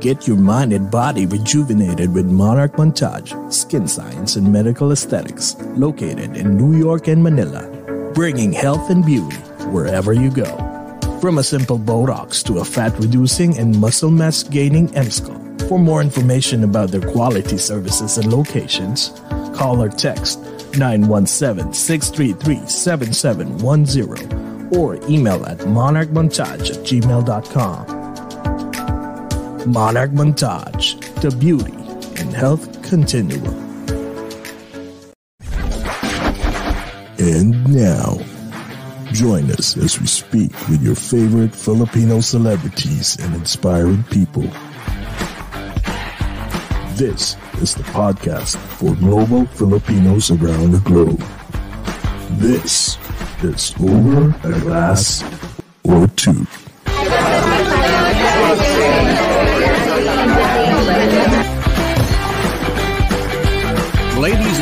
Get your mind and body rejuvenated with Monarch Montage, Skin Science and Medical Aesthetics, located in New York and Manila, bringing health and beauty wherever you go. From a simple Botox to a fat reducing and muscle mass gaining MSCO. For more information about their quality services and locations, call or text 917-633-7710 or email at monarchmontage at gmail.com. Monarch Montage, the beauty and health continuum. And now, join us as we speak with your favorite Filipino celebrities and inspiring people. This is the podcast for global Filipinos around the globe. This is Over a Glass or Two.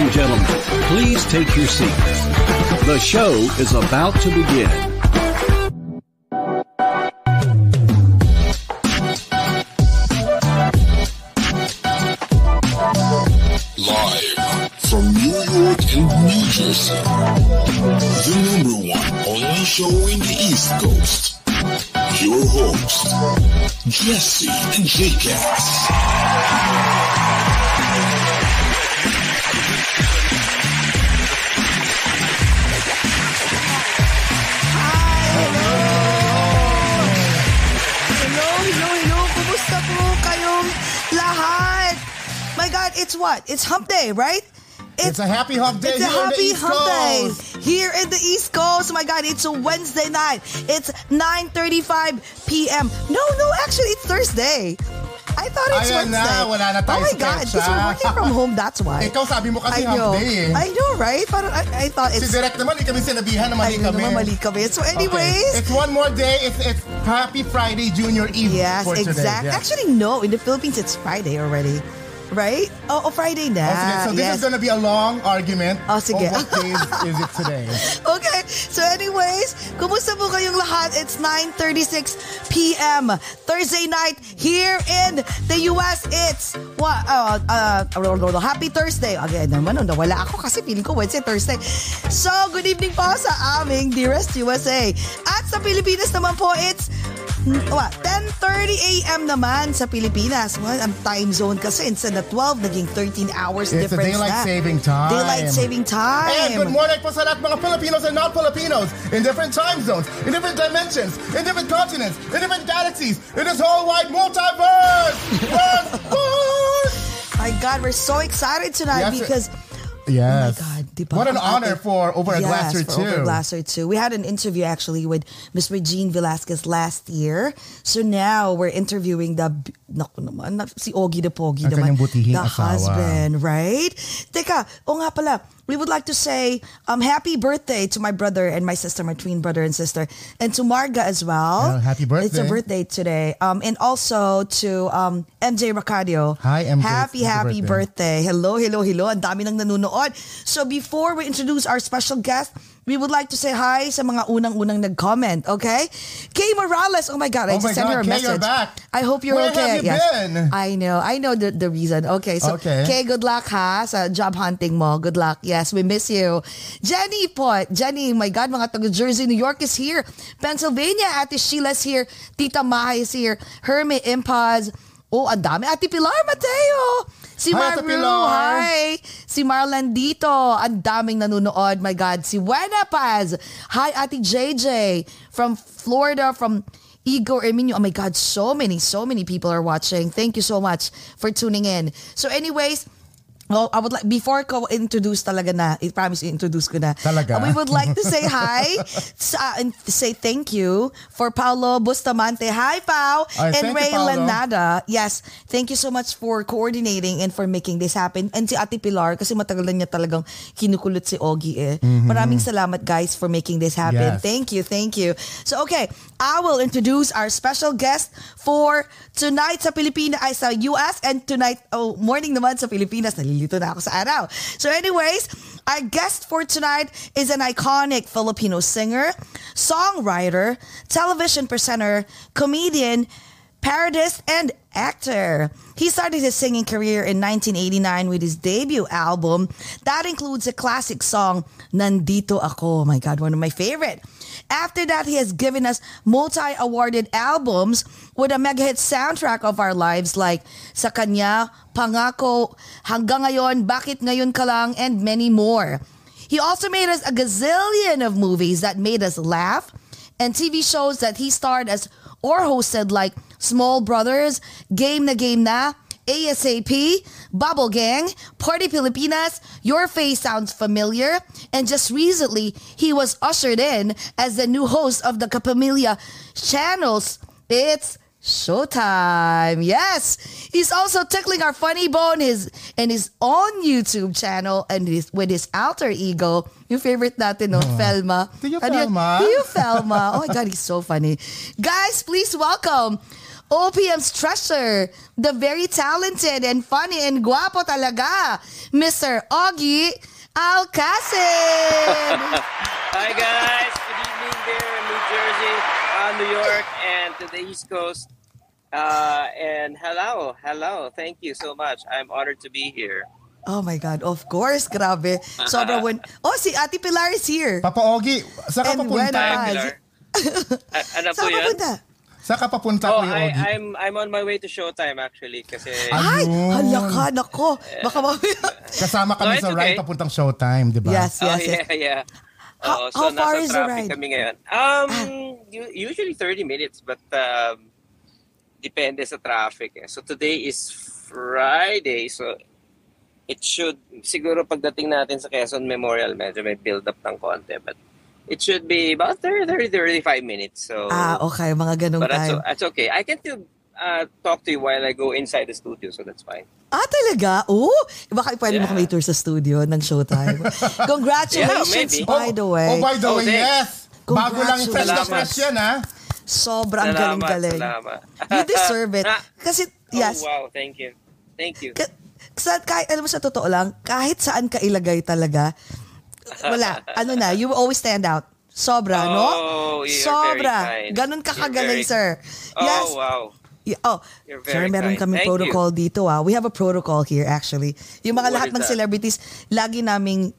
And gentlemen, please take your seats. The show is about to begin. Live from New what? It's hump day, right? It's a happy hump day It's a here in the happy East hump day Coast. here in the East Coast. My God, it's a Wednesday night. It's 9.35 p.m. No, no, actually, it's Thursday. I thought it's Ayan na, Wednesday. wala na tayo Oh my God, because we're working from home, that's why. Ikaw sabi mo I kasi hump know. day eh. I know, right? Parang I, I thought Si it's... Direk naman, kami sinabihan na mali kami. naman, mali kami. So Okay. anyways, It's one more day. It's it's Happy Friday Junior Eve Yes, for today. exact. Yeah. Actually, no. In the Philippines, it's Friday already. Right? Oh, oh Friday na. Oh, sige. So this yes. is gonna be a long argument Oh, sige. of what day is it today. Okay. So anyways, kumusta po kayong lahat? It's 9.36 p.m. Thursday night here in the US. It's what? Uh, uh, happy Thursday. Again naman, no, nawala ako kasi feeling ko Wednesday, Thursday. So, good evening po sa aming Dearest USA. At sa Pilipinas naman po, it's what, 10.30 a.m. naman sa Pilipinas. Well, ang time zone kasi instead of 12, naging 13 hours It's a difference daylight na. saving time. Daylight saving time. And good morning po sa lahat mga Filipinos and non-Filipinos in different time zones, in different dimensions, in different continents, in different galaxies, in this whole wide multiverse. Verse, verse. My God, we're so excited tonight Yes, sir. Yes. Oh my God? What an honor for Over a yes, Glass or Two. Over a Glass or Two. We had an interview actually with Miss Regine Velasquez last year. So now we're interviewing the, naku naman, na- si Ogie the Pogie Ang naman. the asawa. husband, right? Teka, o nga pala, we would like to say um, happy birthday to my brother and my sister, my twin brother and sister, and to Marga as well. Happy birthday! It's a birthday. today. Um, and also to um, MJ Racadio. Hi, MJ. Happy, happy Happy birthday. birthday. Hello, hello, hello. Ang dami nang nanonood. So before we introduce our special guest, we would like to say hi sa mga unang-unang nag-comment, okay? Kay Morales, oh my God, I Oh just sent her a Kay, message. you're back. I hope you're Where okay. have you yes. been? I know. I know the, the reason. Okay, so Okay. Kay, good luck ha sa job hunting mo. Good luck. Yes, we miss you. Jenny po. Jenny, my God, mga taga Jersey, New York is here. Pennsylvania, Ate Sheila's here. Tita Mahay is here. Hermie Impaz. Oh, ang dami. Ate Pilar Mateo. Si Hi, Maru, hi. Si Marlan dito. Ang daming nanonood. My God. Si Wena Paz. Hi, Ate JJ. From Florida, from Igor Erminio. Oh my God, so many, so many people are watching. Thank you so much for tuning in. So anyways, well, I would like, before ko introduce talaga na, I promise introduce ko na. Talaga? Uh, we would like to say hi sa, and say thank you for Paulo Bustamante. Hi, Pau. Ay, and you, Ray Paulo. Lanada. Yes, thank you so much for coordinating and for making this happen. And si Ate Pilar, kasi matagal na niya talagang kinukulot si Ogie eh. Maraming salamat guys for making this happen. Yes. Thank you, thank you. So okay, I will introduce our special guest for tonight sa Pilipinas, ay sa US and tonight, oh, morning naman sa Pilipinas. Nalilito na ako sa araw. So anyways, our guest for tonight is an iconic Filipino singer, songwriter, television presenter, comedian, parodist, and actor. He started his singing career in 1989 with his debut album. That includes a classic song, Nandito Ako. Oh my God, one of my favorite. After that, he has given us multi-awarded albums with a mega hit soundtrack of our lives like Sa Kanya, Pangako, Hanggang Ngayon, Bakit Ngayon Ka Lang, and many more. He also made us a gazillion of movies that made us laugh and TV shows that he starred as or hosted like Small Brothers, Game na Game na, ASAP, Bubble Gang, Party Pilipinas, Your Face Sounds Familiar, and just recently he was ushered in as the new host of the Kapamilya channels. It's Showtime. Yes. He's also tickling our funny bone his in his own YouTube channel and his with his alter ego. Your favorite natin, no? Felma. Tiyo Ano yun? Felma. Tiyo Felma. Oh my God, he's so funny. Guys, please welcome OPM's treasure, the very talented and funny and guapo talaga, Mr. Augie Alcacid. Hi guys, good evening there in New Jersey, uh, New York, and to the East Coast. Uh, and hello, hello, thank you so much. I'm honored to be here. Oh my God, of course, grabe. Sobrang win. Oh, si Ate Pilar is here. Papa Ogie, saan ka And papunta? when Hi, Ah, Pilar. A- ano po Saan ka yun? punta? Saan ka papunta, Oh, Kuya I, Ogie? I'm I'm on my way to Showtime actually kasi Ay, Ayun. hala ka, nako. Baka mamaya. Kasama kami No, it's sa ride okay. papuntang Showtime, di ba? Yes, Oh yes, yes. yeah, yeah. How- Oo, so how far nasa is the traffic ride? kami ngayon. Um, u- usually 30 minutes, but um, depende sa traffic. Eh. So today is Friday, so it should, siguro pagdating natin sa Quezon Memorial, medyo may build up ng konti, but it should be about 30, 30 35 minutes. So, Ah, okay, mga ganong but that's, time. that's okay. I can still uh, talk to you while I go inside the studio, so that's fine. Ah, talaga? Oh, baka pwede mo Yeah. kami tour sa studio ng Showtime. Congratulations, maybe. by the way. Oh, by the Oh, way, thanks. yes. Bago lang fresh na fresh yan, ha? Sobrang Salamat, galing-galing. salamat. You deserve it. Ah. Kasi, yes. Oh, wow, thank you. Thank you. Ka- sa, kahit, alam mo, sa totoo lang, kahit saan ka ilagay talaga, wala. Ano na, you always stand out. Sobra, no? Oh, you're Sobra. very kind. Ganon ka kagaling, very- sir. Oh, Yes. wow. Y- Oh, You're sir, very meron kind. kami Thank protocol dito ah. We have a protocol here actually. Yung mga What lahat ng that? celebrities, lagi naming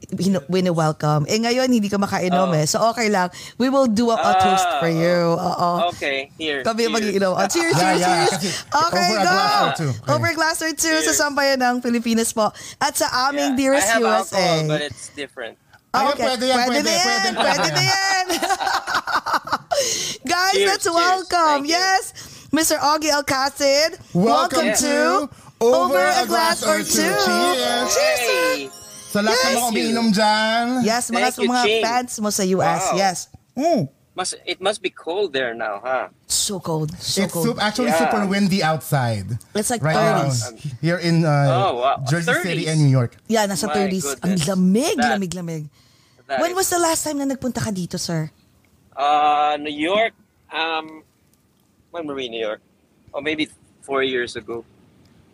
wini-welcome. Eh ngayon, hindi ka makainom Oh. eh. So okay lang. We will do a, a toast for Ah, you. Oo. Okay, here. Kami cheers. mag-iinom. Oh, cheers, Yeah, cheers, yeah, cheers. Okay, over a go! glass or two. Okay. Over a glass or two sa Cheers. sambayan ng Pilipinas po. At sa aming Yeah, dearest I have USA. alcohol, but it's different. Ayun, pwede yan, pwede, pwede, na yan, pwede, pwede, pwede. na yan. Guys, Cheers, let's cheers. welcome, Thank you. yes, Mr. Augie Alcacid. Welcome to Over a Glass or Two. Cheers! Hey! Sa lahat ng mga Yes. umiinom dyan. Yes, mga, Thank you, mga fans mo sa US. Wow. Yes. Mm. Must, it must be cold there now, huh? So cold. So It's cold. sup- actually Yeah. super windy outside. It's like Right now, 30s. here in uh, Oh, wow. Jersey 30s. City and New York. Yeah, nasa My 30s. Ang goodness. lamig, That- lamig, lamig. That When is- was the last time na nagpunta ka dito, sir? Uh, New York, um, when were we in New York? Oh, maybe four years ago.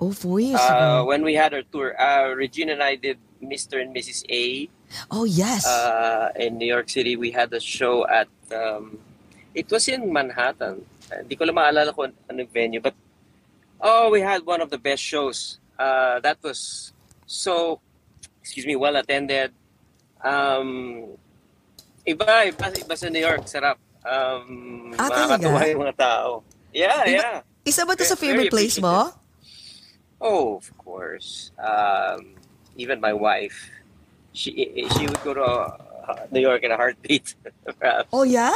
Oh, four years Uh, ago. when we had our tour, uh, Regina and I did Mr. and Mrs. A. Oh, yes. uh, in New York City. We had a show at, um, it was in Manhattan. Uh, Hindi ko lang maalala kung anong venue, but oh, we had one of the best shows. Uh, that was so, excuse me, well attended. Um, iba, iba, iba sa New York, sarap. Um, Ah, makakatuwa yung mga tao. Yeah, Iba- yeah. Isa ba ito sa favorite place mo? Oh, of course. Um, even my wife, she she would go to uh, New York in a heartbeat. Oh, yeah?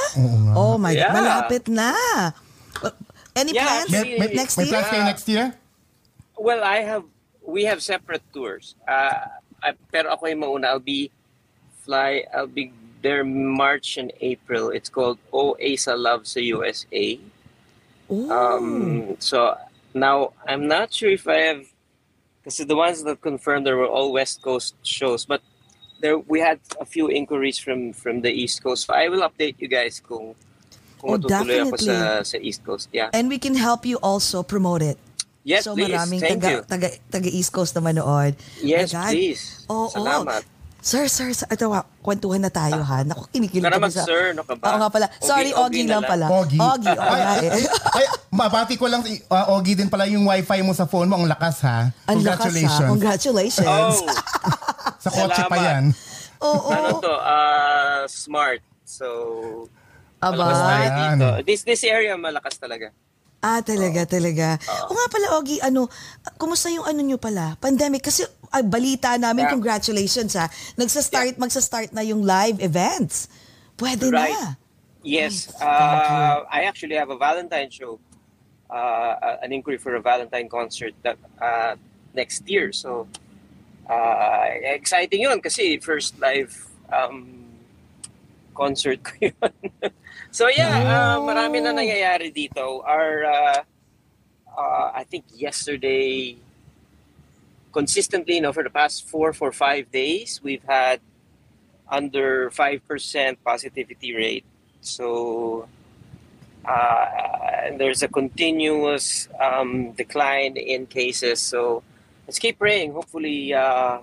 Oh, my God. Yeah. Malapit na. Any Yeah, plans May, may, next may year? plans kayo next year? Well, I have we have separate tours. Uh, I, pero ako yung mauna. I'll be fly. I'll be there March and April. It's called OASA Loves the USA. Ooh. Um, so now I'm not sure if I have because the ones that confirmed there were all West Coast shows, but there we had a few inquiries from from the East Coast. So I will update you guys kung Oh, kung ako definitely. sa sa East Coast. Yeah. And we can help you also promote it. Yes, so please. maraming Thank taga, you. taga, taga East Coast na manood. Yes, please. Oo. Salamat. Sir, sir, sir, ito, wa- kwentuhan na tayo ha. Naku, kinikilig Tara kami mag sir, no ka ba? Oo nga pala. Sorry, Ogie Ogie lang lang. pala. Ogie. Ogie, oo nga ay, eh. ay, mabati ko lang, uh, Ogie din pala yung wifi mo sa phone mo. Ang lakas ha. Ang lakas ha. Congratulations. Congratulations. Oh, Sa kotse pa yan. Oo. ano to? Uh, smart. So, Aba. malakas tayo Ayan. dito. This, this area, malakas talaga. Ah, talaga, talaga. O nga pala, Ogie, ano, kumusta yung ano nyo pala? Pandemic, kasi ah, balita namin, Yeah. congratulations ha. Nagsa-start, magsa-start na yung live events. Pwede Right. na. Yes, uh, I actually have a Valentine show, uh, an inquiry for a Valentine concert that uh, next year. So, uh, exciting yun kasi first live um, concert ko yun. So yeah, uh, marami na nangyayari dito. Our, uh, uh, I think yesterday, consistently, you know, for the past four, four, five days, we've had under 5% positivity rate. So uh, there's a continuous um, decline in cases. So let's keep praying. Hopefully, uh,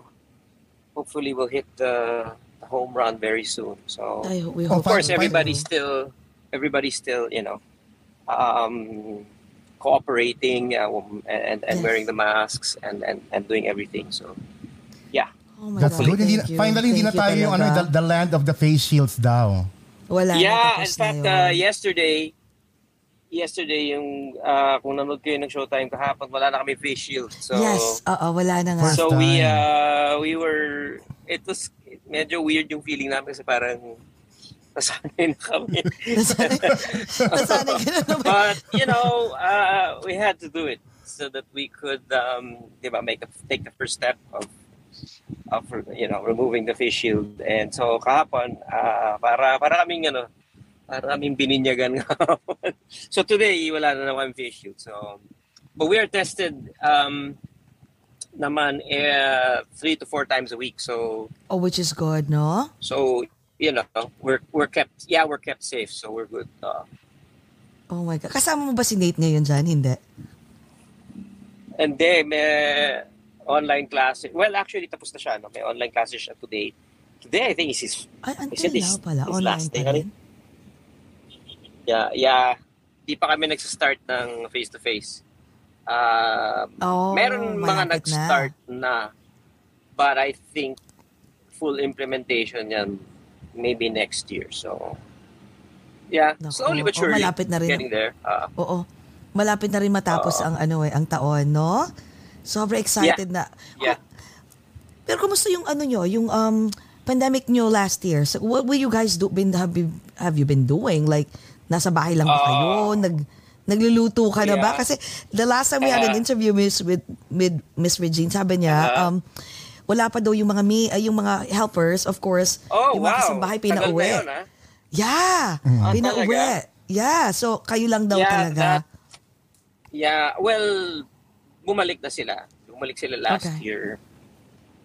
hopefully we'll hit the home run very soon. So Ay, we Oh, hope. of course, everybody's still everybody's still you know um, cooperating uh, and and Yes. wearing the masks and, and and doing everything. So yeah. Oh my That's God, good. Hindi, finally, hindi na tayo yung ano, the, the land of the face shields daw. Wala Yeah, in fact, uh, yesterday, yesterday yung uh, kung nanood kayo ng Showtime kahapon, wala na kami face shield. So yes, oo, wala na nga. First so we time. uh, we were it was medyo weird yung feeling namin kasi parang nasanay na kami. Nasanay, nasanay ka na naman. But you know, uh, we had to do it so that we could um, di ba, make the, take the first step of of you know removing the face shield and so kahapon uh, para para kaming ano para kaming bininyagan kahapon. so today wala na naman face shield so but we are tested um naman uh, three to four times a week so Oh, which is good, no? so you know we're we're kept yeah we're kept safe so we're good uh, Oh my God. Kasama mo ba si Nate ngayon dyan? Hindi. And then, may online class. Well, actually, tapos na siya. No? May online classes siya today. Today, I think is his, Ay, until now pala. his Online last day. Rin. Yeah, yeah. Di pa kami nagsa-start ng face-to-face. Uh, Oh, meron mga malapit na. nag-start na. But I think full implementation yan maybe next year. So, yeah. Naku. Slowly but Oh, surely. malapit na rin. Getting there. Uh, Oo. Malapit na rin matapos ang ano eh, ang taon, no? Sobrang excited na. yeah. Pero kumusta yung ano nyo, yung um, pandemic nyo last year? So, what will you guys do, been, have, you, have you been doing? Like, nasa bahay lang ba kayo? Nag, nagluluto ka na ba? Uh, Yeah. Kasi the last time we had an Uh, interview miss, with, with Miss Regine, sabi niya, Uh-huh. um, wala pa daw yung mga mi, ay, yung mga helpers, of course, Oh, yung mga wow. kasambahay pinauwi. yun, ah. Yeah, Ah, pinauwi. Yeah, so kayo lang daw Yeah, talaga. that- Yeah, well, bumalik na sila. Bumalik sila last Okay. year.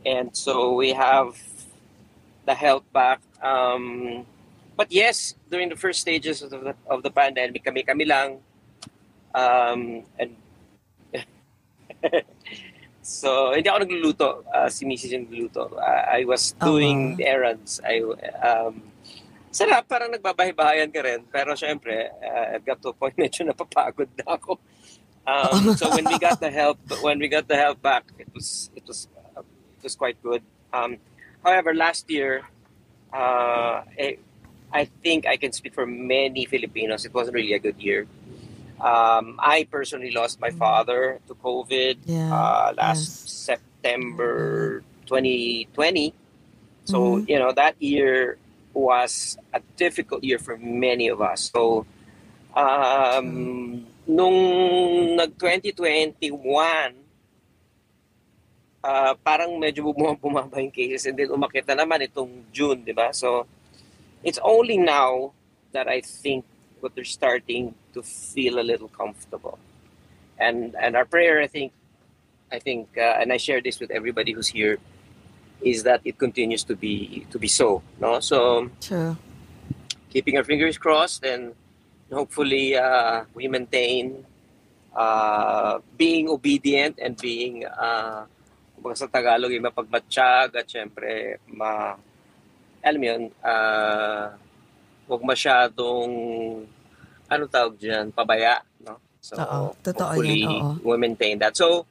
And so we have the help back. Um, but yes, during the first stages of the, of the pandemic, kami-kami lang. Um, and so, hindi ako nagluluto. Uh, si Mrs. yung nagluluto. Uh, I was doing wow. errands. I, um, sarap, parang nagbabahay-bahayan ka rin. Pero syempre, uh, it got to a point medyo napapagod na ako. Um, so when we got the help, when we got the help back, it was it was uh, it was quite good. Um, however, last year, uh, eh, I think I can speak for many Filipinos. It wasn't really a good year. Um, I personally lost my father to COVID Yeah, uh, last yes. September 2020. So Mhm. you know that year was a difficult year for many of us. So um, nung nag 2021 uh, parang medyo bumaba, bumaba yung cases and then umakit na naman itong June, di ba? So, it's only now that I think what they're starting to feel a little comfortable. And and our prayer, I think, I think, uh, and I share this with everybody who's here, is that it continues to be to be so. No, so True. keeping our fingers crossed and hopefully uh, we maintain uh, being obedient and being uh, sa Tagalog, yung mapagmatsyag at syempre, ma, alam yun, ah, huwag masyadong, ano tawag dyan, pabaya, no? So, Oo, totoo hopefully, yan, oo. we maintain that. So,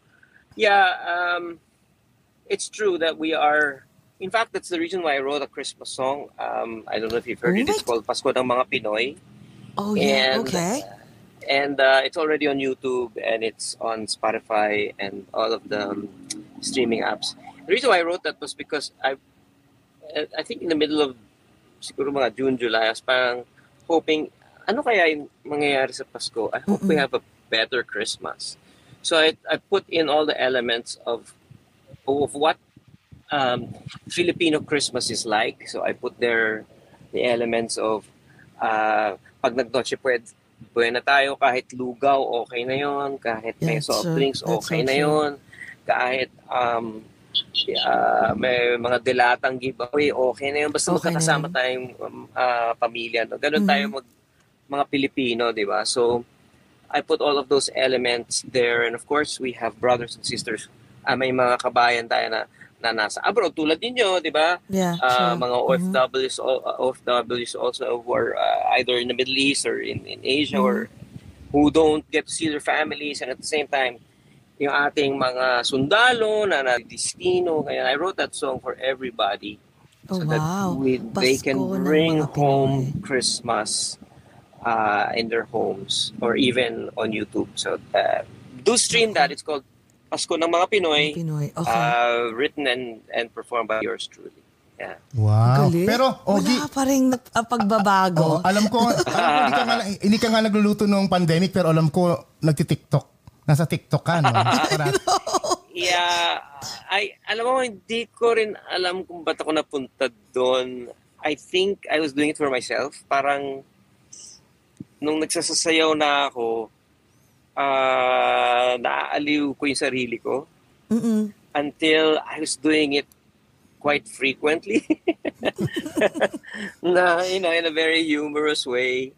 yeah, um, it's true that we are, in fact, that's the reason why I wrote a Christmas song. Um, I don't know if you've heard Oh it. It's called Pasko ng Mga Pinoy. Oh, yeah. And, Okay. And uh, it's already on YouTube and it's on Spotify and all of the um, streaming apps. The reason why I wrote that was because I, I think in the middle of siguro mga June, July, I was parang hoping, ano kaya yung mangyayari sa Pasko? I hope we have a better Christmas. So I, I put in all the elements of, of what um, Filipino Christmas is like. So I put there the elements of uh, pag nag-Noche Bued- Buena tayo, kahit lugaw, okay na yon Kahit may That's soft drinks, okay na yon Kahit um, uh, may mga dilatang giveaway, okay na yun. Basta Okay na yun. tayong um, uh, pamilya. No? Ganun Mhm. tayo mag, mga Pilipino, di ba? So, I put all of those elements there. And of course, we have brothers and sisters. Ah, may mga kabayan tayo na, na nasa abroad tulad ninyo, di ba? Yeah, Uh, sure. mga. OFWs, uh, OFWs also who are uh, either in the Middle East or in, in Asia or Mm-hmm. who don't get to see their families and at the same time yung ating mga sundalo na nagdestino. Kaya I wrote that song for everybody Oh, so wow. that we, they can Pasko bring mga Pinoy. home Christmas uh, in their homes or even on YouTube. So uh, do stream that. It's called Pasko ng mga Pinoy, Pinoy. Okay. uh, written and, and performed by yours truly. Yeah. Wow. Galing. Pero, Ogie, Wala pa rin ah, pagbabago. Oo, alam ko, alam ko hindi, ka nga, hindi ka nga nagluluto nung pandemic pero alam ko nagti-TikTok. Nasa TikTok ka, no? Para, Yeah, I alam mo hindi ko rin alam kung ba't ako napunta doon. I think I was doing it for myself. Parang nung nagsasasayaw na ako, ah naaaliw ko yung sarili ko Mm-mm. until I was doing it quite frequently. na, you know, in a very humorous way.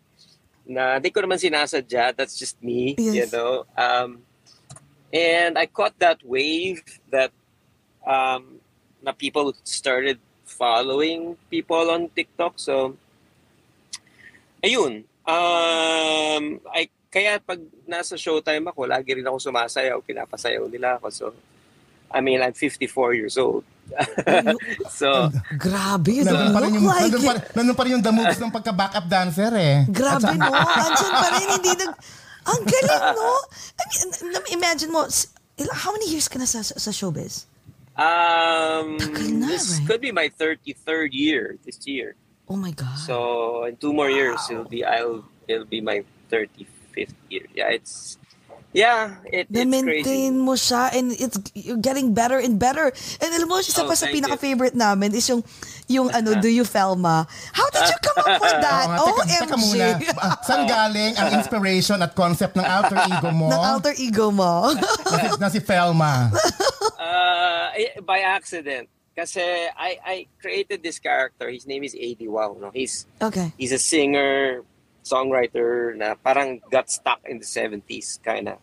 Na di ko naman sinasadya. That's just me, you Yes. know. Um, and I caught that wave that um, na people started following people on TikTok. So, ayun. Um, I, kaya pag nasa showtime ako, lagi rin ako sumasayaw. Pinapasayaw nila ako. So, I mean, I'm 54 years old. so, Grabe, you nandun, pa rin yung, like nandun, pa, it. nandun pa rin yung the moves ng pagka-backup dancer eh. Grabe, no? Andyan pa rin, hindi nag... Ang galing, no? I mean, imagine mo, how many years ka na sa, sa showbiz? um, na, this right? could be my 33rd year this year. Oh my God. So, in two more years, it'll be, I'll, it'll be my 35th year. Yeah, it's, yeah, it, it's crazy. Na-maintain mo siya and it's you're getting better and better. And alam mo, isa Oh, pa sa pinaka-favorite namin is yung, yung ano, Do You Felma? How did you come up with that? Nga, teka, teka OMG! muna. Ah, Saan galing ang inspiration at concept ng alter ego mo? Ng alter ego mo. na, si, na si Felma. Uh, eh, by accident. Kasi I, I created this character. His name is AD Wow. No? He's, okay. he's a singer, songwriter na parang got stuck in the 70s, kind of.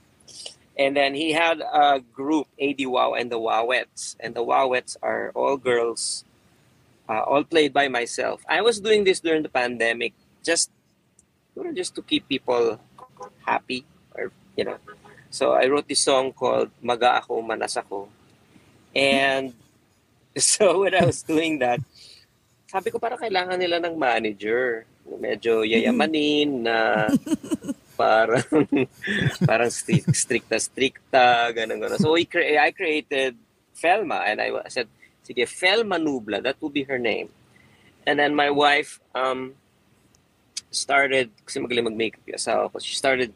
And then he had a group, AD Wow and the Wowettes. And the Wowettes are all girls, uh, all played by myself. I was doing this during the pandemic, just, just to keep people happy, or you know. So I wrote this song called Maga Ako, Manas Ako. And so when I was doing that, sabi ko parang kailangan nila ng manager. Medyo yayamanin na parang parang strict, stricta stricta ganun ganun. So we cre- I created Felma and I said sige Felma Nubla that would be her name. And then my wife um started kasi magaling mag-makeup yung asawa ko. She started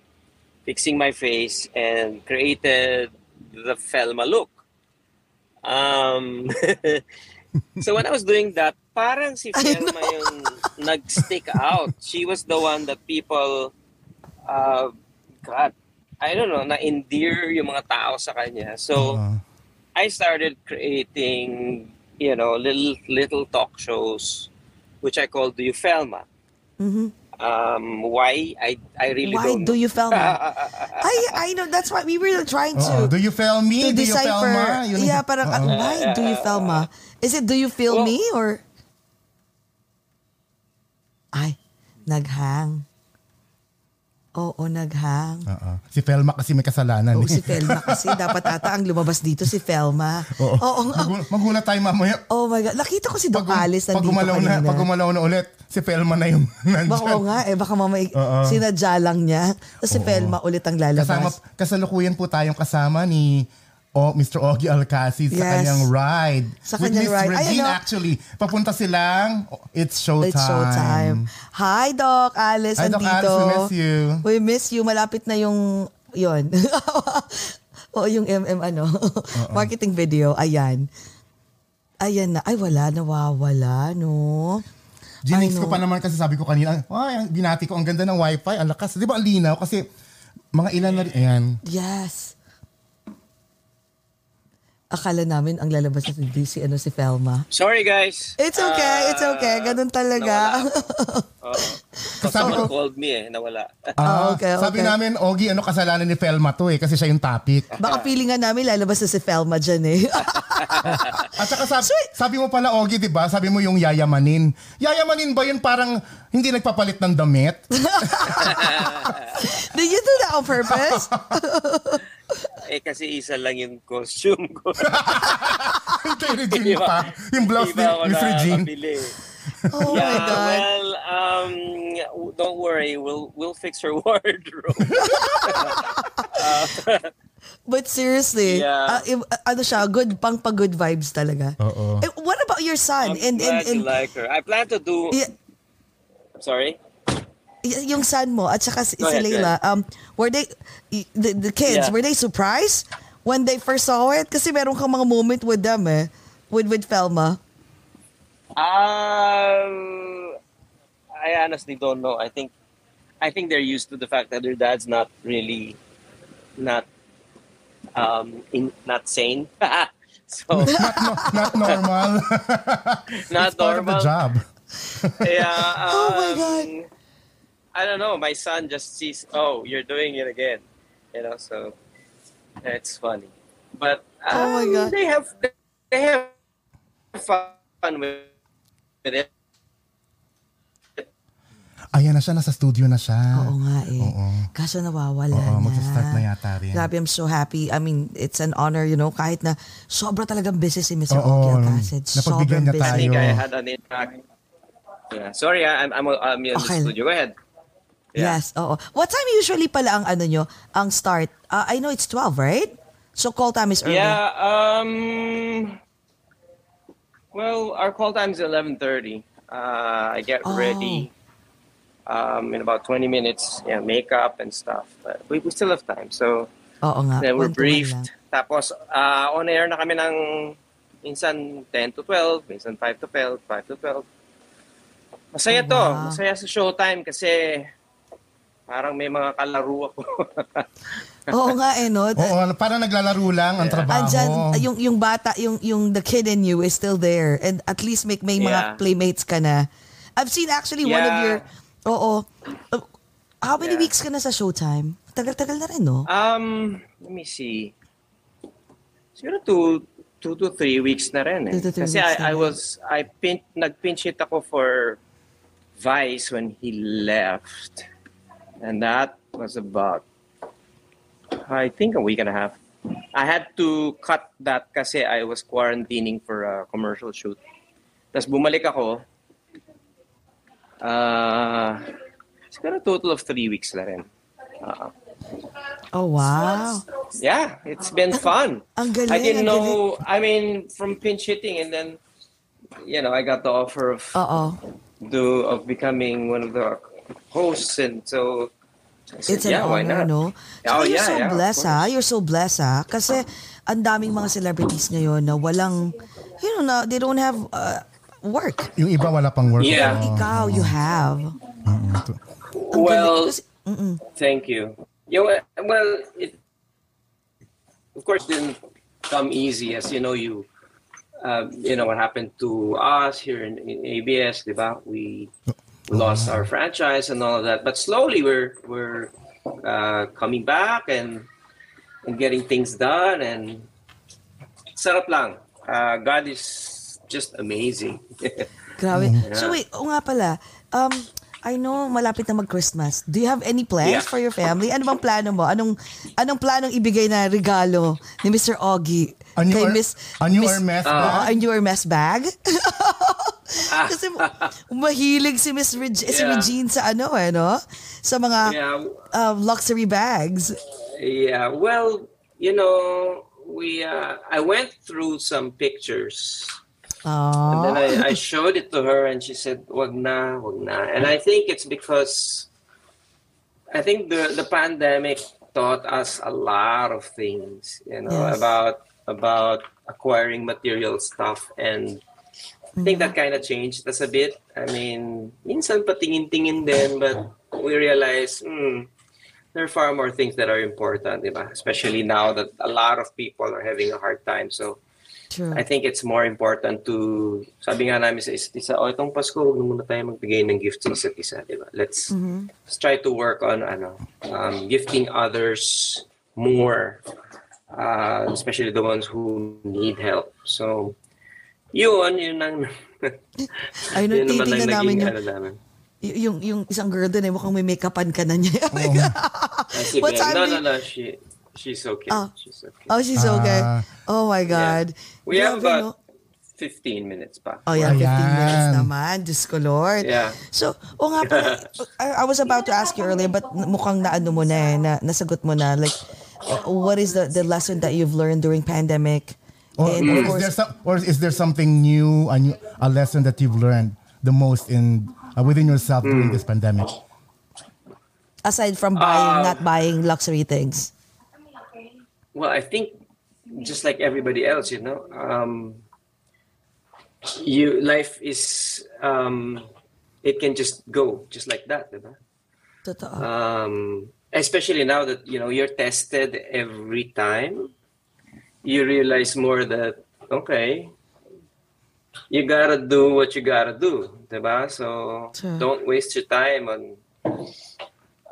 fixing my face and created the Felma look. Um So when I was doing that, parang si Felma yung nag-stick out. She was the one that people, uh, God, I don't know, na-endear yung mga tao sa kanya. So Oo. I started creating, you know, little little talk shows, which I called Do You Felma? Mhm. Um, why? I I really Why don't. do know. you Felma? I I know that's why we were trying to do you feel me? to do you decipher. ma? Yun- yeah, parang uh, why do you Felma? Is it do you feel Well- me or ay naghang. Oo, naghang. Oo. Si Felma kasi may kasalanan. Oo, eh. si Felma kasi dapat ata ang lumabas dito si Felma. Oo. Oo nga. Magul- magulat tayo mamaya. Oh my God. Nakita ko si Doc Alice pag nandito gumalaw na, pag gumalaw na ulit, si Felma na yung nandyan. Baka nga eh, baka mamay Oo. sinadya lang niya. Tapos si Felma ulit ang lalabas. Kasama, kasalukuyan po tayong kasama ni o, Mr. Ogie Alcacid sa Yes. kanyang ride. Sa With kanyang Miss ride. Ay, Regine ano? actually. Papunta silang, it's showtime. It's showtime. Hi, Doc Alice. Hi, Doc. Alice. We miss you. We miss you. Malapit na yung, yon o yung MM ano, marketing video. Ayan. Ayan na. Ay, wala. Nawawala, no? Ginix ko know. pa naman kasi sabi ko kanina, ay, binati ko, ang ganda ng wifi, ang lakas. Di ba ang linaw? Kasi mga ilan na rin, ayan. Yes. Akala namin ang lalabas na si, si, ano, si Felma. Sorry guys. It's okay, it's okay. Ganun talaga. Kasi Sabi ko- called me eh, nawala. Ah, Oh, okay, Sabi okay. namin, Ogie, ano kasalanan ni Felma to eh, kasi siya yung topic. Baka feeling nga namin lalabas na si Felma dyan eh. At saka sabi, sabi mo pala, Ogie, di ba? Sabi mo yung yayamanin. Yayamanin ba yun parang hindi nagpapalit ng damit? Did you do that on purpose? eh kasi isa lang yung costume ko. Kay Regine pa. Yung blouse ni Miss Regine. Oh my yeah, God. well, um, don't worry, we'll we'll fix her wardrobe. But seriously, Yeah. uh, im- uh, ano siya, good, pang pa-good vibes talaga. Oo. Eh, what about your son? I'm and, and, glad and, you like her. I plan to do. y- Sorry. y- yung son mo at saka si, si ahead, go Layla, um, were they, the, the kids, Yeah. were they surprised when they first saw it? Kasi meron kang mga moment with them eh, with, with Felma. Um, I honestly don't know. I think, I think they're used to the fact that their dad's not really, not, um, in not sane. so not, no, not normal. not It's part of the normal. job. yeah. Oh my um, God. I don't know. My son just sees, oh, you're doing it again. You know, so it's funny. But Oh my um, God. they have they have fun with, it. Ayan na siya, nasa studio na siya. Oo nga eh. Oo. Kaso nawawala Oo, na. magsa-start na yata rin. Grabe, I'm so happy. I mean, it's an honor, you know, kahit na sobra talagang busy si Mr. Oo, Oki Alcacid. napagbigyan Sobrang niya I busy. think I Tayo. had an impact. Yeah. Sorry, I'm I'm, I'm in Okay. the studio. Go ahead. Yeah. Yes, oo. What time usually pala ang ano nyo, ang start? Uh, I know it's 12, right? So call time is early. Yeah. Um. Well, our call time is eleven thirty. Uh, I get Oh. ready. Um, in about twenty minutes. Yeah, makeup and stuff. But we, we still have time. So Oo nga. then we're briefed. Tapos uh, on air na kami ng minsan 10 to 12, minsan 5 to 12, 5 to 12. Masaya Oh, to. wow. Masaya sa showtime kasi parang may mga kalaro ako. Oo nga eh, no? Oo, parang naglalaro lang ang trabaho. Andyan, yung, yung bata, yung, yung the kid in you is still there. And at least make, may mga Yeah. playmates ka na. I've seen actually one of Yeah. your, oo. Uh, how many Yeah. weeks ka na sa Showtime? Tagal-tagal na rin, no? Um, let me see. Siguro two, two to three weeks na rin eh. Two to three Kasi weeks na I, I rin. was, I pin, nag-pinch hit ako for Vice when he left. And that was about, I think a week and a half. I had to cut that kasi I was quarantining for a commercial shoot. Tapos bumalik ako. Uh, siguro total of three weeks na rin. Uh, Oh, wow. yeah, it's been fun. Ang galing, I didn't know. I mean, from pinch hitting, and then, you know, I got the offer of Uh-oh. do of becoming one of the hosts, and so said, It's an yeah, why honor, not? no? Oh, you're yeah, so yeah, blessed, ha? course. You're so blessed, ha? Kasi ang daming mga celebrities ngayon na walang, you know, na, they don't have uh, work. Yung iba wala pang work. Yeah. Oo. Ikaw, you have. Well, mm-mm. Thank you. Yeah, well, well, it of course didn't come easy, as you know. You, uh, you know what happened to us here in, in ABS, diba? We lost our franchise and all of that. But slowly we're we're uh, coming back and and getting things done and sarap lang. Uh, God is just amazing. Grabe. Mm-hmm. So wait, o nga pala, um, I know malapit na mag-Christmas. Do you have any plans Yeah. for your family? Ano bang plano mo? Anong anong planong ibigay na regalo ni Mr. Augie A new, kay Miss a new Miss- Hermes Oo, bag? a new Hermes bag? Kasi mahilig si Miss Reg- si Yeah. Regine sa ano eh, no? Sa mga yeah, uh, luxury bags. yeah. Well, you know, we uh, I went through some pictures And then. I, I showed it to her and she said, wag na, wag na. And I think it's because I think the, the pandemic taught us a lot of things, you know, Yes. about about acquiring material stuff and I think that kind of changed us a bit. I mean, minsan patingin-tingin din, but we realize, hmm, there are far more things that are important, diba? Especially now that a lot of people are having a hard time. So True. I think it's more important to, sabi nga namin sa isa't isa, oh, itong Pasko, huwag na muna tayo magbigay ng gift sa isa't isa, di ba? Let's, let's try to work on, ano, um, gifting others more, uh, especially the ones who need help. So, yun, yun ang, Ay, nung yun naman ang titingnan namin naging, yung, ano namin. y- yung, yung isang girl doon eh, mukhang may make-upan ka na niya. Ah, si What Ben. time No, no, no, she, she's okay. Ah. She's okay. Oh, she's okay. Ah. Oh my God. We have Grabe, no? about 15 minutes pa. Oh, yeah, 15 minutes Ayan. naman. Diyos ko, Lord. Yeah. So, o nga pala, I, I was about to ask you earlier, but mukhang naano mo na eh, na, nasagot mo na. Like, uh, what is the, the lesson that you've learned during pandemic? Or, And or of is course, there some, or is there something new, a new, a lesson that you've learned the most in uh, within yourself during this pandemic? aside from buying, Uh, not buying luxury things. Well, I think just like everybody else, you know, um, you life is um, it can just go just like that, diba? Totoo. Um, especially now that you know you're tested every time, you realize more that okay, you gotta do what you gotta do, diba? So don't waste your time on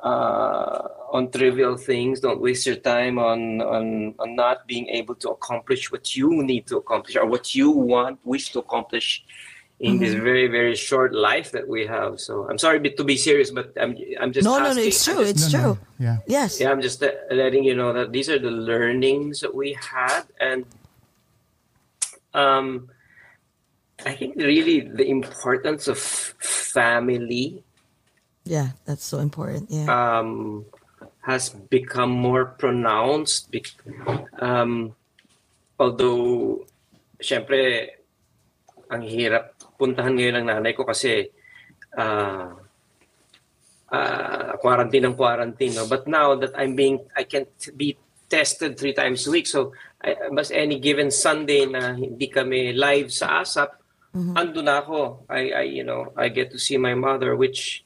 uh, on trivial things. Don't waste your time on, on on not being able to accomplish what you need to accomplish or what you want, wish to accomplish in this Mm-hmm. very very short life that we have. So I'm sorry to be serious, but I'm I'm just no, no, no, it's true. just- It's No, true. no, yeah. Yes. yeah, I'm just uh, letting you know that these are the learnings that we had, and um, I think really the importance of family Yeah, that's so important. Yeah. um, has become more pronounced. bec- Um, although, syempre, ang hirap puntahan ngayon ng nanay ko kasi ah ah, quarantine ng quarantine. No? But now that I'm being, I can be tested three times a week. So, I, mas any given Sunday na hindi kami live sa ASAP, ando na ako. I, I, you know, I get to see my mother, which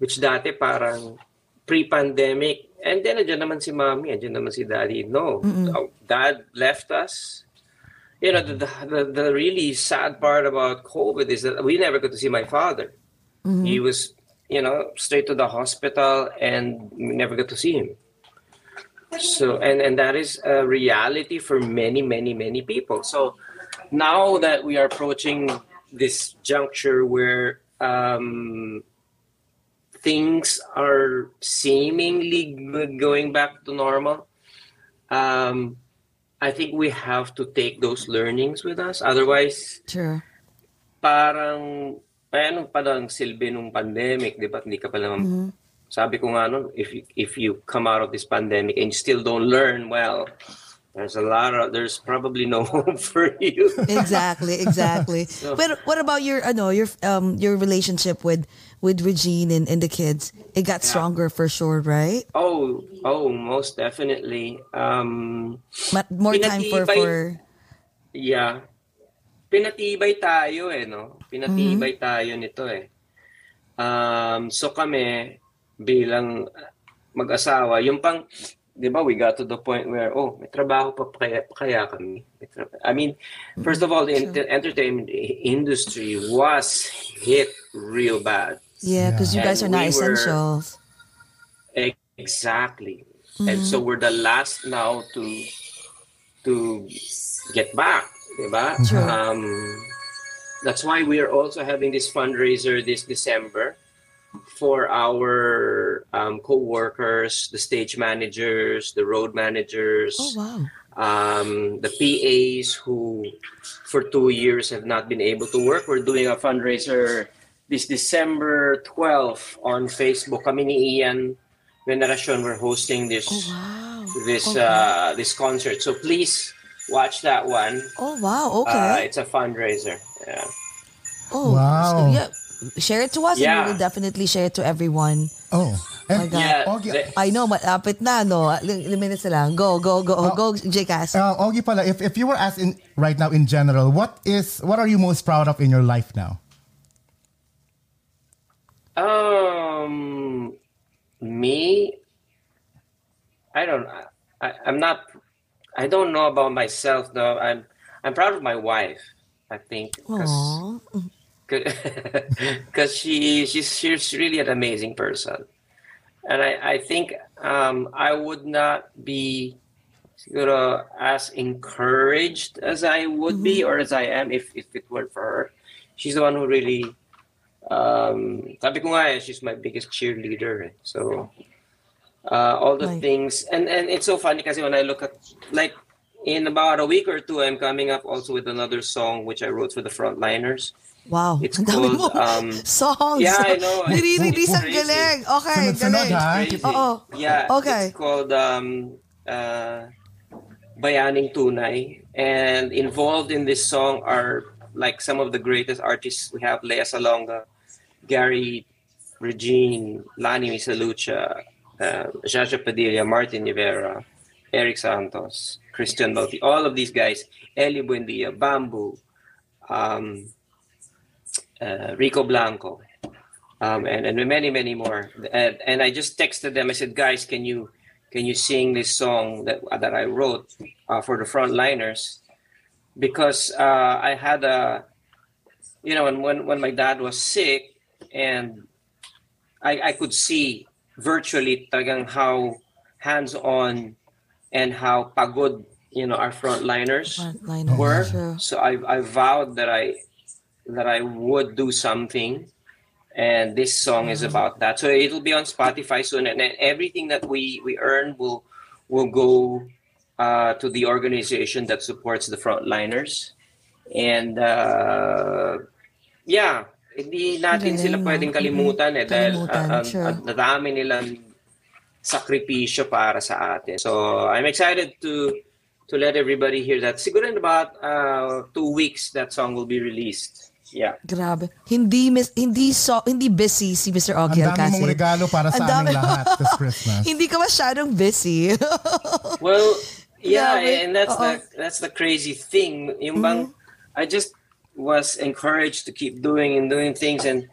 which dati parang pre-pandemic. And then, andyan naman si mommy, andyan naman si daddy. No, uh, dad left us. You know, the, the, the really sad part about COVID is that we never got to see my father. He was, you know, straight to the hospital and we never got to see him. So, and, and that is a reality for many, many, many people. So now that we are approaching this juncture where um, things are seemingly good going back to normal, um, I think we have to take those learnings with us. Otherwise, Sure. parang, ay anong palang silbi nung pandemic, di ba? Hindi ka pa naman, sabi ko nga nun, if you, if you come out of this pandemic and you still don't learn, well, there's a lot of, there's probably no hope for you. exactly, exactly. but what about your ano your um your relationship with with Regine and, and the kids? It got stronger for sure, right? oh, oh, most definitely. Um, Ma- more time for for Yeah. Pinatibay tayo eh, no? Pinatibay tayo nito eh. Um, so kami, bilang mag-asawa, yung pang, di ba, we got to the point where, oh, may trabaho pa kaya, kaya kami. I mean, first of all, the ent- entertainment industry was hit real bad. Yeah, because you And guys are not we were- essentials. Exactly. And so we're the last now to to get back, diba? True. Um, that's why we are also having this fundraiser this December for our um, co-workers, the stage managers, the road managers, Oh, wow. um, the PAs who for two years have not been able to work. We're doing a fundraiser this December 12th on Facebook. Kami ni Ian Veneracion, we're hosting this Oh, wow. this Okay. uh, this concert. So please watch that one. Oh, wow. Uh, Okay. it's a fundraiser. Yeah. oh, Wow. so, yeah. Share it to us and Yeah. we will definitely share it to everyone. Oh. And, My God. Yeah. Ogie, the- I know, malapit na, no? Lim- Lim minutes lang. Go, go, go, Oh. go, JCast. uh, Ogie pala, if, if you were asked in right now in general, what is what are you most proud of in your life now? Um, me, I don't. I, I'm not. I don't know about myself though. I'm. I'm proud of my wife. I think because because she she's she's really an amazing person, and I I think um I would not be siguro as encouraged as I would be or as I am if if it weren't for her. She's the one who really um sabi ko nga eh, she's my biggest cheerleader eh. so uh, all the Right. things and and it's so funny because when I look at like in about a week or two I'm coming up also with another song which I wrote for the frontliners Wow. It's Ang dami called, mo. um, Songs. Yeah, I know. Niririlis ang Crazy. galing. Okay, Sunod-sunod, galing. Oo. Yeah. Okay. It's called um, uh, Bayaning Tunay. And involved in this song are like some of the greatest artists we have. Lea Salonga, Gary Regine, Lani Misalucha, uh, Jaja Padilla, Martin Rivera, Eric Santos, Christian Bauti, all of these guys, Eli Buendia, Bamboo, um, uh, Rico Blanco, um, and and many many more. And, and I just texted them. I said, guys, can you can you sing this song that that I wrote uh, for the frontliners? Because uh, I had a, you know, when when when my dad was sick, and I I could see virtually talagang how hands on and how pagod you know our frontliners Frontliner. were. True. So I I vowed that I that I would do something, and this song is about that. So it'll be on Spotify soon, and then everything that we we earn will will go uh, to the organization that supports the frontliners, and uh, yeah. Hindi natin Galing, sila no? pwedeng kalimutan eh dahil Kalimutan, uh, sure. ang dami nilang sakripisyo para sa atin. So I'm excited to to let everybody hear that. Siguro in about uh, two weeks that song will be released. Yeah. Grabe. Hindi mis- hindi so hindi busy si Mr. Ang Ogie dami Alcacid. mong regalo para sa Ang dami- aming lahat this Christmas. hindi ka masyadong busy. Well, yeah, Yeah, but- and that's oo. the that's the crazy thing. Yung bang I just was encouraged to keep doing and doing things and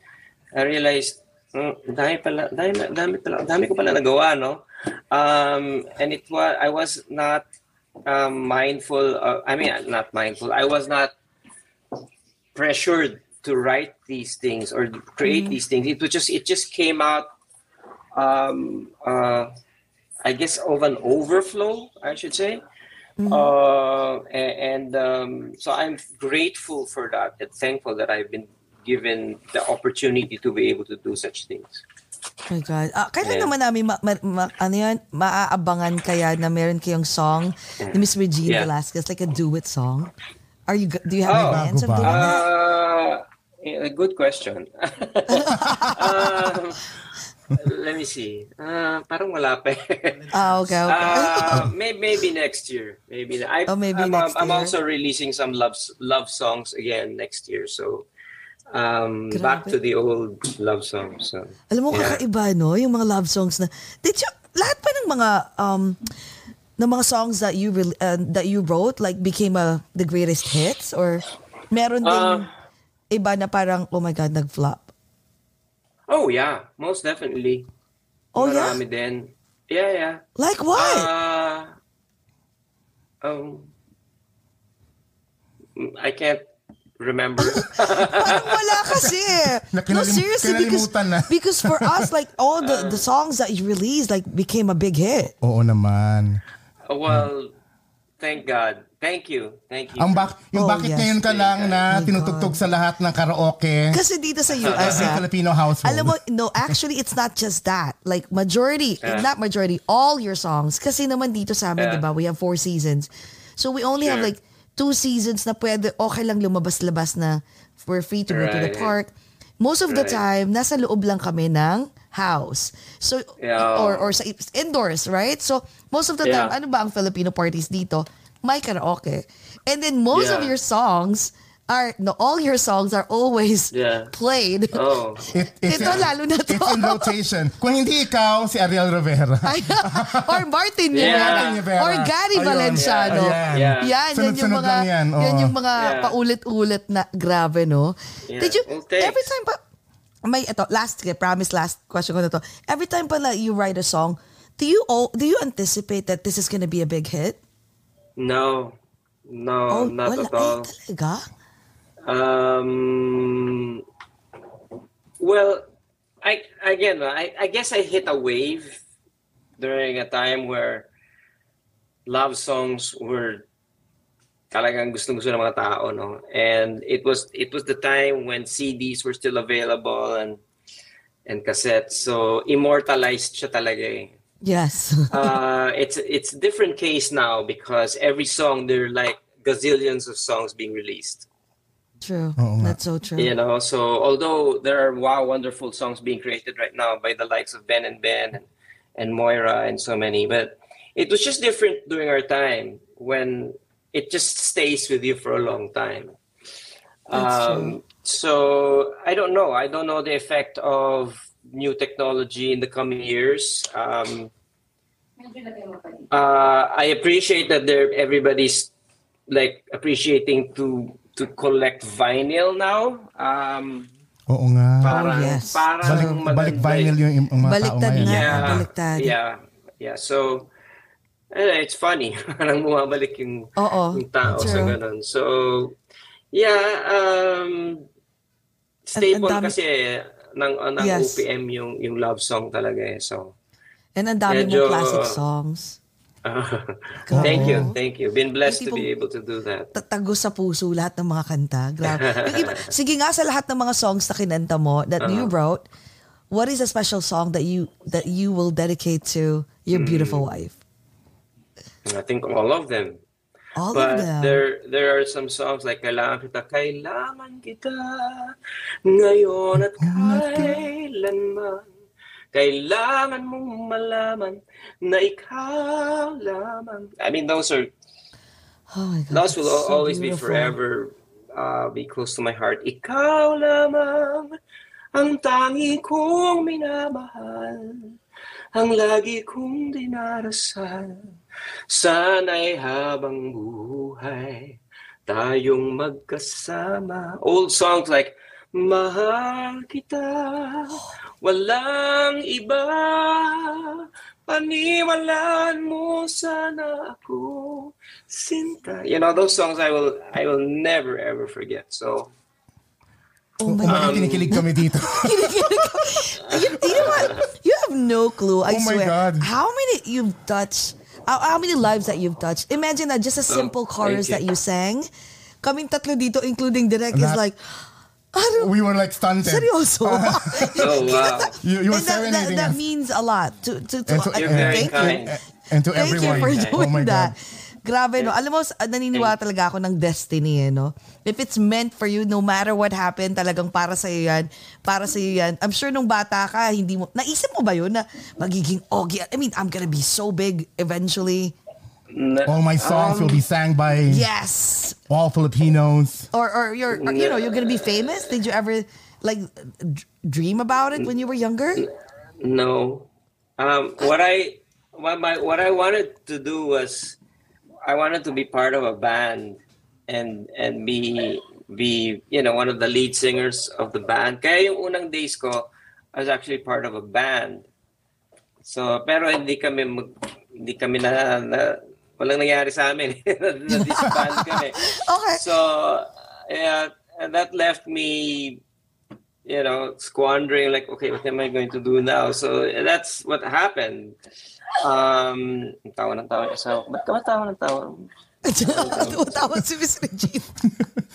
I realized mm, dami pala dami, dami pala dami ko pala nagawa, no? Um and it was I was not um, mindful of, I mean not mindful. I was not pressured to write these things or create these things. It was just it just came out um uh I guess of an overflow, I should say. Uh, a- and um, so I'm grateful for that and thankful that I've been given the opportunity to be able to do such things. Oh my God. Ah, kailan Yeah. naman namin ma- ma- ma- ano yan, maaabangan kaya na meron kayong song ni Miss Regina Yeah. Velasquez, like a duet song? Are you, do you have Oh. plans of doing ba? that? Uh, yeah, good question. um, let me see. Uh, parang wala pa. Ah, okay, okay. Uh, maybe, maybe next year. Maybe I, Oh, maybe I'm, next I'm year. also releasing some love love songs again next year. So um, back Grabe. to the old love songs. So Alam mo, yeah. kakaiba, no? Yung mga love songs na, did you, lahat pa ng mga, um, ng mga songs that you re- uh, that you wrote like became a the greatest hits or meron ding Uh, iba na parang oh my god nag-flop Oh yeah, most definitely. Oh, yeah? Marami din. Yeah, yeah. like what Uh, um, I can't remember. Parang wala kasi. No, seriously, because, because for us, like, all the, the songs that you released, like, became a big hit. Oo naman. well, thank God. Thank you. Thank you. Ang bak yung Oh, bakit yes. ngayon ka lang na My tinutugtog sa lahat ng karaoke Kasi dito sa US, sa ah, Filipino household. Alam mo, no, actually, it's not just that. Like, majority, Yeah. not majority, all your songs. Kasi naman dito sa amin, Yeah. di ba, we have four seasons. So, we only have Sure. like two seasons na pwede, okay lang lumabas-labas na we're free to go to the Right. park. Most of the Right. time, nasa loob lang kami ng house. So, Yeah. or, or sa indoors, right? So, most of the time, Yeah. ano ba ang Filipino parties dito? May karaoke. And then, most of Yeah. your songs are, no, all your songs are always Yeah. played. Oh. It- it's, Ito, lalo na to. It's in rotation. Kung hindi ikaw, si Ariel Rivera. Ay, or Martin Yeah. Rivera. Or Gary Ayun. Valenciano. Ayan. Yeah. Yan, yan yung mga, yan, oo. yan yung mga Yeah. paulit-ulit na grabe, no? Yeah. Did you, thanks. every time pa, may, ito, last, promise, last question ko na to. Every time pa na you write a song, do you all, do you anticipate that this is gonna be a big hit? No. No, oh, not wala, at all. talaga? Um, well, I again, I, I guess I hit a wave during a time where love songs were talagang gustong gusto ng mga tao, no? And it was it was the time when CDs were still available and and cassettes. So immortalized siya talaga eh. Yes. uh, it's it's a different case now because every song there are like gazillions of songs being released. true. Oo nga. That's so true. You know, so although there are wow wonderful songs being created right now by the likes of Ben and Ben and, and Moira and so many, but it was just different during our time when it just stays with you for a long time. That's Um, so I don't know. I don't know the effect of new technology in the coming years. Um, uh, I appreciate that there everybody's like appreciating to to collect vinyl now. Um, Oo nga. parang, yes. parang Balik, balik eh. vinyl yung, yung mga tao Baliktad ngayon. na. Yeah, baliktad. yeah, yeah. So, eh, it's funny. Parang bumabalik yung, Oo, yung tao sa true. ganun. So, yeah, um, staple ang dami- kasi ng, ng Yes. OPM yung, yung love song talaga eh. So, And ang dami Medyo- mong classic songs. thank you, thank you. Been blessed to be able to do that. Tatago sa puso lahat ng mga kanta. Grabe. Yung iba, sige nga sa lahat ng mga songs na kinanta mo that you Uh-huh. wrote, what is a special song that you that you will dedicate to your beautiful Hmm. wife? I think all of them. All But of them. there there are some songs like Kailangan Kita, Kailangan Kita, Ngayon at Kailanman. Kailangan mong malaman na ikaw lamang. I mean, those are, oh my God, those will so always be beautiful. forever uh, be close to my heart. Ikaw lamang ang tangi kong minamahal, ang lagi kong dinarasal. Sana'y habang buhay tayong magkasama. Old songs like Mahal kita, walang iba, paniwalaan mo sana ako, sinta. You know, those songs I will I will never ever forget. So, Oh my God. bakit kinikilig kami dito. you, you know what? You have no clue. I Oh my swear. God. How many you've touched? How, how many lives that you've touched? Imagine that just a um, simple thank chorus you. that you sang. Kaming tatlo dito, including Direk, is Lahat. like, ano? We were like stunted. Seryoso? oh wow. You, you were and that, that, serenading that us. means a lot. To, to, to, And to- I- You're very thank kind. you. And to Thank everyone. you for oh doing my that. God. Grabe, no? Alam mo, s- naniniwala talaga ako ng destiny, eh, no? If it's meant for you, no matter what happened, talagang para sa yan, para sa yan. I'm sure nung bata ka, hindi mo, naisip mo ba yun na magiging Ogie? I mean, I'm gonna be so big eventually. All my songs will be sang by Yes! all Filipinos. Or, or you're, or, you know, you're gonna be famous? Did you ever, like, d- dream about it when you were younger? No. Um, what I what my what I wanted to do was I wanted to be part of a band and and be be you know one of the lead singers of the band. Kaya yung unang days ko I was actually part of a band. So pero hindi kami mag, hindi kami na, na walang nangyari sa amin. Na disband kami. Okay. So, yeah, and that left me, you know, squandering. Like, okay, what am I going to do now? So that's what happened. Um, tawa ng tawa sa ba't ka ba tawa ng tawa? Tumatawa si Miss Regine.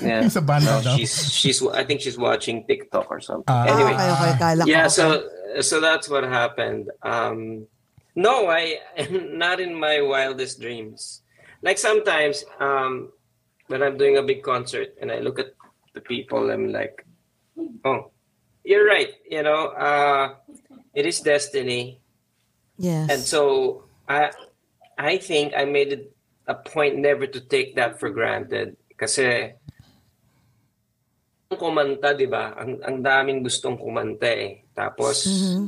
Yeah. Sa banda No, daw. she's she's I think she's watching TikTok or something. Ah. anyway, Okay, okay. Kala yeah so so that's what happened um no i am not in my wildest dreams like sometimes um when i'm doing a big concert and i look at the people i'm like oh you're right you know uh it is destiny Yes. and so i i think i made it a point never to take that for granted kasi kumanta, 'di ba? Ang ang daming gustong kumanta eh. Tapos Mm-hmm.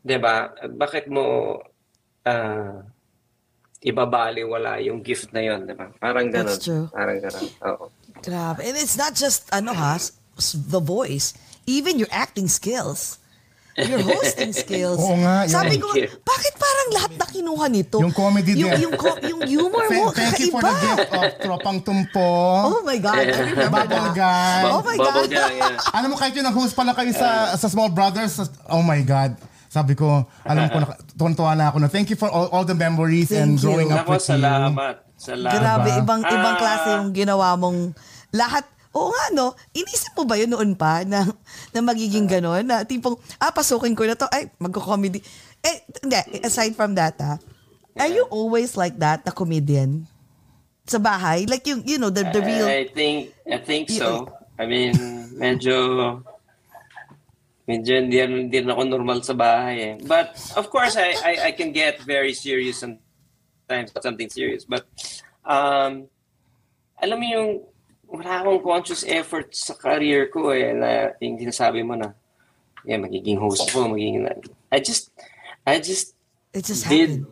'di ba? Bakit mo ah ibabaliwala yung gift na 'yon, 'di ba? Parang gano'n. That's true. Parang gano'n. Oo. Grabe. And it's not just, ano ha, the voice. Even your acting skills. Your hosting skills. Oo nga, yun. Sabi ko, you. bakit parang lahat na kinuha nito? Yung comedy yung, din. yung, co- yung humor mo, Thank, thank you for the gift of Tropang Tumpo. Oh my God. I remember Bubble. Guy. Oh my Bubble God. gang, yeah. Alam mo, kahit yung nag-host pala kayo sa, sa Small Brothers, oh my God. Sabi ko, alam ko, na- tuwan-tuwa na ako na thank you for all, all the memories and Thank you. growing up Nako, with you. salamat. Salamat. Grabe, ibang ibang Ah. klase yung ginawa mong lahat. Oo nga, no? Inisip mo ba yun noon pa na, na magiging ganon? Na tipong, ah, pasukin ko na to. Ay, magko-comedy. Eh, hindi. Aside from that, ah, are you always like that, na comedian? Sa bahay? Like, yung, you know, the, the real... I think I think so. I mean, medyo medyo hindi, hindi ako normal sa bahay eh. But of course I I, I can get very serious sometimes something serious. But um alam mo yung wala akong conscious effort sa career ko eh na yung sinasabi mo na yeah, magiging host ko, magiging I just I just It just did happened.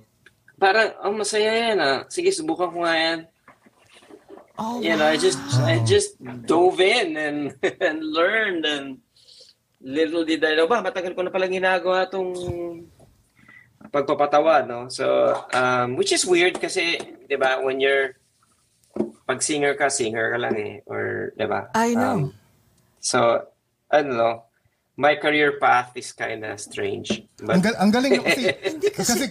parang oh masaya yan ah. Sige, subukan ko nga yan. Oh, you know, I just I just dove in and and learned and little did I know ba matagal ko na palang ginagawa tong pagpapatawa, no? So, um, which is weird kasi, 'di ba, when you're pag singer ka, singer ka lang eh or 'di ba? I know. Um, so, I don't know. My career path is kind of strange. Ang, But gal- ang galing nyo kasi, kasi,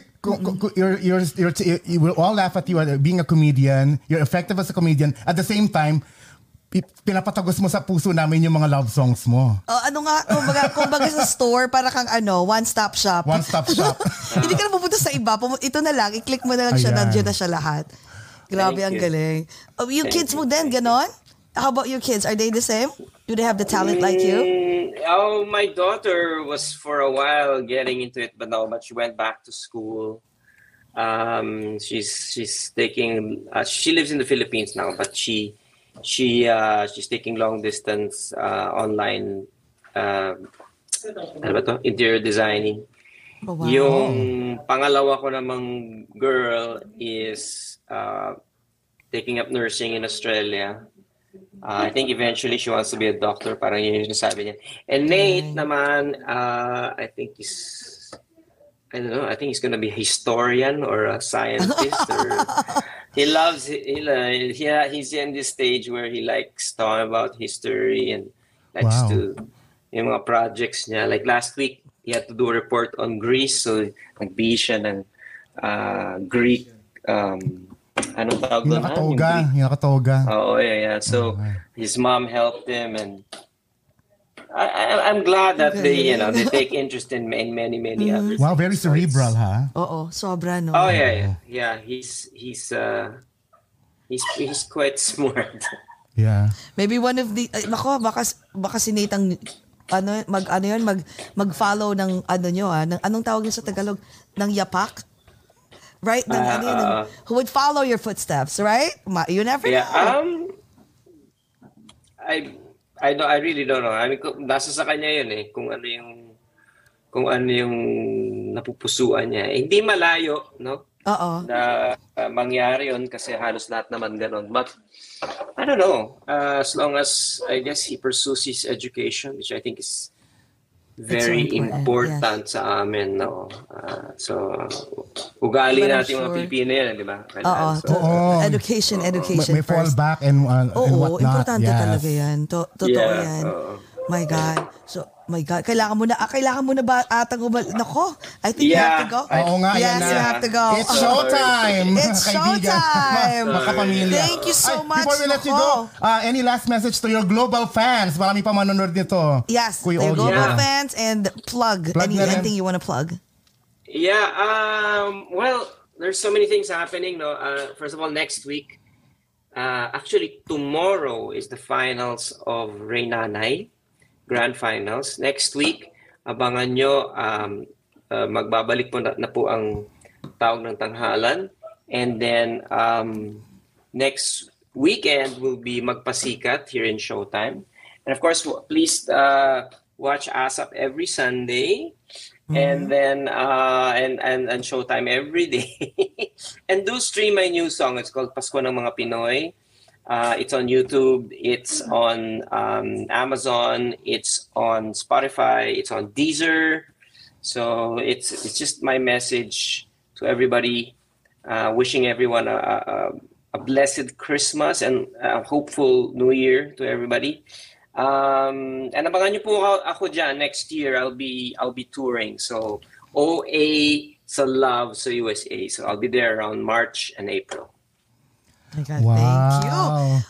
you're, you're, you're, you will all laugh at you at being a comedian, you're effective as a comedian, at the same time, pi- pinapatagos mo sa puso namin yung mga love songs mo. Oh, ano nga, kumbaga, kumbaga sa store, para kang ano, one-stop shop. One-stop shop. Hindi ka na pupunta sa iba. Ito na lang, i-click mo na lang siya, Ayan. nandiyan na siya lahat. Grabe, Thank ang you. galing. Oh, yung Thank kids you. mo din, ganon? How about your kids? Are they the same? Do they have the talent like you? Mm, Oh, my daughter was for a while getting into it, but no, but she went back to school. Um, she's she's taking. Uh, she lives in the Philippines now, but she she uh, she's taking long distance uh, online. Uh, ano ba to? Interior designing. Oh, wow. Yung pangalawa ko namang girl is uh, taking up nursing in Australia. Uh, I think eventually she wants to be a doctor. Parang yun yung sinasabi niya. And Nate naman, uh, I think he's, I don't know, I think he's gonna be a historian or a scientist. or He loves, he, he, he- he's in this stage where he likes talking about history and likes Wow. to, yung mga projects niya. Like last week, he had to do a report on Greece. So, nag-be siya ng uh, Greek, um, anong tawag doon? Yung nakatoga, yung nakatoga. Oh yeah, yeah. So his mom helped him, and I, I, I'm glad that they, you know, they take interest in many, many, many others. Wow, very cerebral, ha? Oo, sobra, no? Oh yeah, yeah, yeah. He's he's uh he's he's quite smart. Yeah. Maybe one of the, ay, nako, baka, baka si Nate ang, ano, mag, ano yun, mag, mag-follow ng, ano nyo, ah, ng, anong tawag yun sa Tagalog? Ng yapak? Right? Ng, Ah, ano yun, who would follow your footsteps, right? You never yeah. know. Um. I I don't. I really don't know. I mean, nasa sa kanya yun eh. Kung ano yung kung ano yung napupusuan niya. Eh, hindi malayo, no? Oo. na uh, mangyari yun kasi halos lahat naman ganun. But I don't know. Uh, as long as I guess he pursues his education, which I think is very so important, important sa amin, no? Ah, so, ugali But natin mga sure- Pilipino yan, di ba? Oo. So, Oo. education, education May, may first. fallback and, uh, and Oo, whatnot. importante Yes. talaga yan. To, totoo Yeah, yan. oo. My God. So, my God. Kailangan mo na, ah, kailangan mo na ba ata gumal... Nako, I think you have to go. Oo nga, yes, yan na. you have to go. It's showtime, It's kaibigan. showtime. Makapamilya. Thank you so Ay, much, Before we let you Nako. go, uh, any last message to your global fans? Marami pa manonood nito. Yes, Kuya Ogie. global Yeah. fans and plug, Plug any, na rin. anything you want to plug. Yeah, um, well, there's so many things happening. No, uh, first of all, next week, uh, actually tomorrow is the finals of Reynanay Grand Finals. Next week, abangan nyo, um, uh, magbabalik po na, na po ang tawag ng tanghalan. And then um, next weekend will be Magpasikat here in Showtime. And of course, please uh, watch ASAP every Sunday. And then uh, and, and and Showtime every day. and do stream my new song. It's called Pasko ng mga Pinoy. Uh, it's on YouTube. It's on um, Amazon. It's on Spotify. It's on Deezer. So it's it's just my message to everybody, uh, wishing everyone a, a, a blessed Christmas and a hopeful New Year to everybody. Um, and abangan niyo po ako, dyan next year. I'll be I'll be touring. So OA sa Love sa USA. So I'll be there around March and April. My God, Wow. thank you.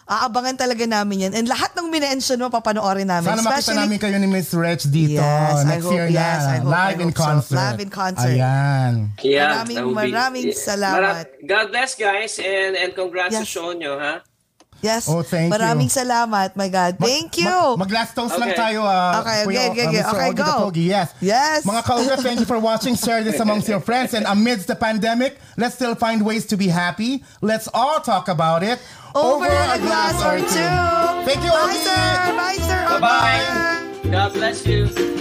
Aabangan talaga namin yan. And lahat ng minention mo, papanoorin namin. Sana makita Especially- namin kayo ni Miss Rich dito Yes, I next hope- year yes, I na. hope- I live in hope so. concert. Live in concert. Ayan. Yeah, Maraming- be- maraming yeah. salamat. Mara- God bless guys and and congrats Yes. sa show nyo, ha? Yes. Oh, thank you. Maraming salamat. My God. Thank you. Mag, last toast lang Okay. tayo. ah, Okay, okay, okay, okay. Okay, Ogie go. Pogie, Yes. Yes. Mga kaugat, thank you for watching. Share this amongst your friends. And amidst the pandemic, let's still find ways to be happy. Let's all talk about it. Over, a glass or two. Thank you, Bye, Ogie. sir. Bye, sir. Bye-bye. God bless you.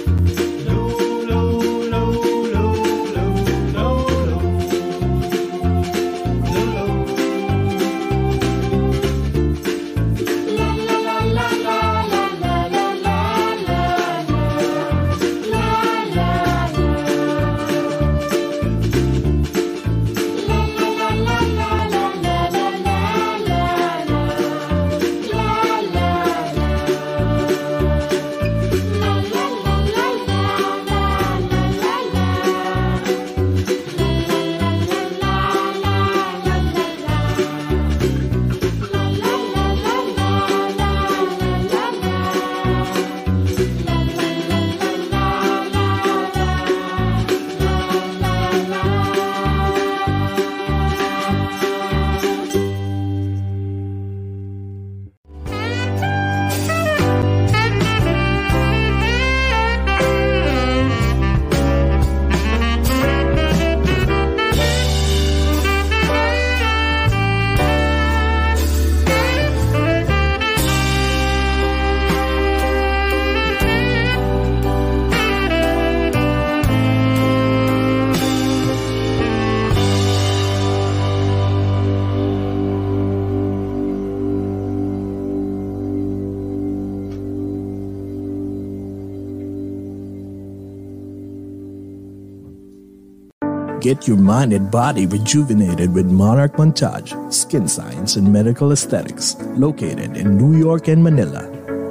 Get your mind and body rejuvenated with Monarch Montage, Skin Science and Medical Aesthetics, located in New York and Manila,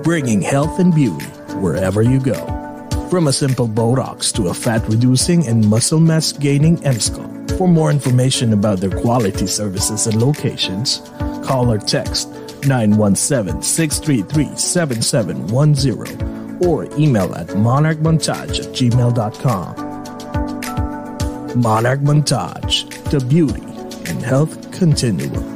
bringing health and beauty wherever you go. From a simple Botox to a fat reducing and muscle mass gaining MSCO. For more information about their quality services and locations, call or text 917-633-7710 or email at monarchmontage at gmail.com. Monarch Montage, the beauty and health continuum.